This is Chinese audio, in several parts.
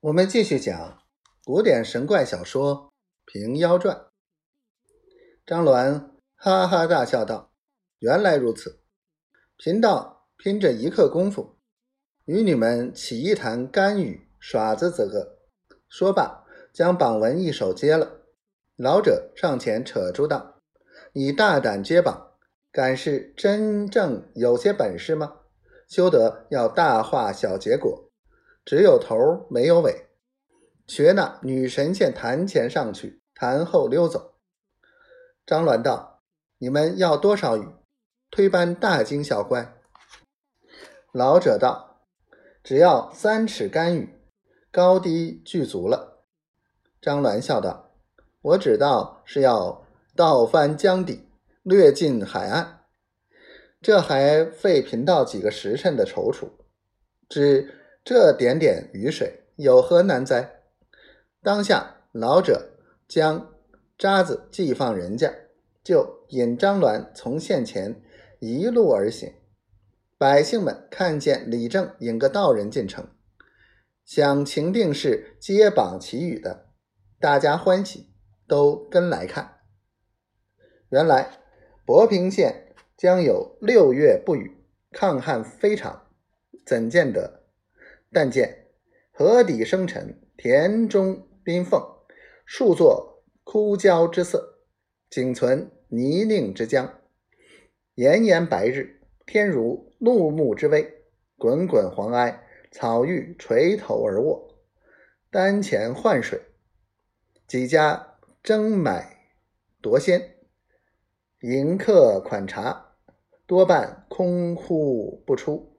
我们继续讲古典神怪小说《平妖传》。张鸾哈哈大笑道：“原来如此，贫道拼着一刻功夫，与你们起一坛干雨耍子则个。”说罢，将榜文一手接了。老者上前扯住道：“你大胆接榜，敢是真正有些本事吗？休得要大话小结果，只有头没有尾。学那女神仙坛前上去，坛后溜走。”张鸾道：“你们要多少语？推班大惊小怪。”老者道：“只要三尺干语，高低俱足了。”张鸾笑道。我知道是要倒翻江底，掠进海岸，这还费贫道几个时辰的踌躇。只这点点雨水，有何难哉？当下老者将渣子寄放人家，就引张鸾从县前一路而行。百姓们看见李正引个道人进城，想情定是接榜祈雨的，大家欢喜。都跟来看，原来博平县将有六月不雨，抗旱非常，怎见得？但见河底生尘，田中冰凤，树作枯焦之色，仅存泥泞之江。炎炎白日，天如怒目之威，滚滚黄埃，草欲垂头而卧，丹前换水，几家。争买夺鲜，迎客款茶，多半空呼不出，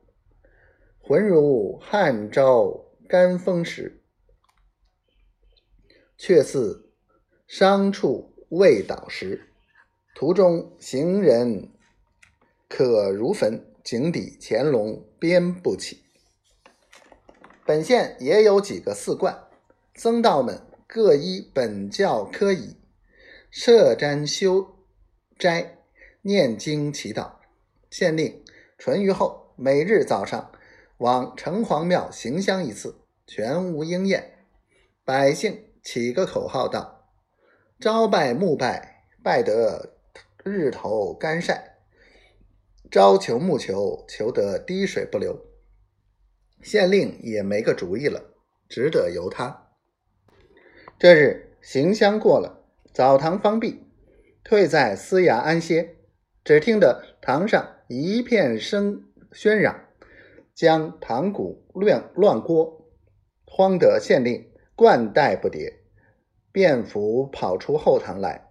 浑如汉朝干风时，却似商处未倒时。途中行人可如焚，井底潜龙鞭不起。本县也有几个寺观，僧道们。各依本教科仪，设瞻修斋，念经祈祷。县令淳于后每日早上往城隍庙行香一次，全无应验。百姓起个口号道：“朝拜暮拜，拜得日头干晒；朝求暮求，求得滴水不流。”县令也没个主意了，只得由他。这日行香过了，澡堂方毕，退在司衙安歇。只听得堂上一片声喧嚷，将堂鼓乱乱锅，慌得县令冠带不迭，便服跑出后堂来。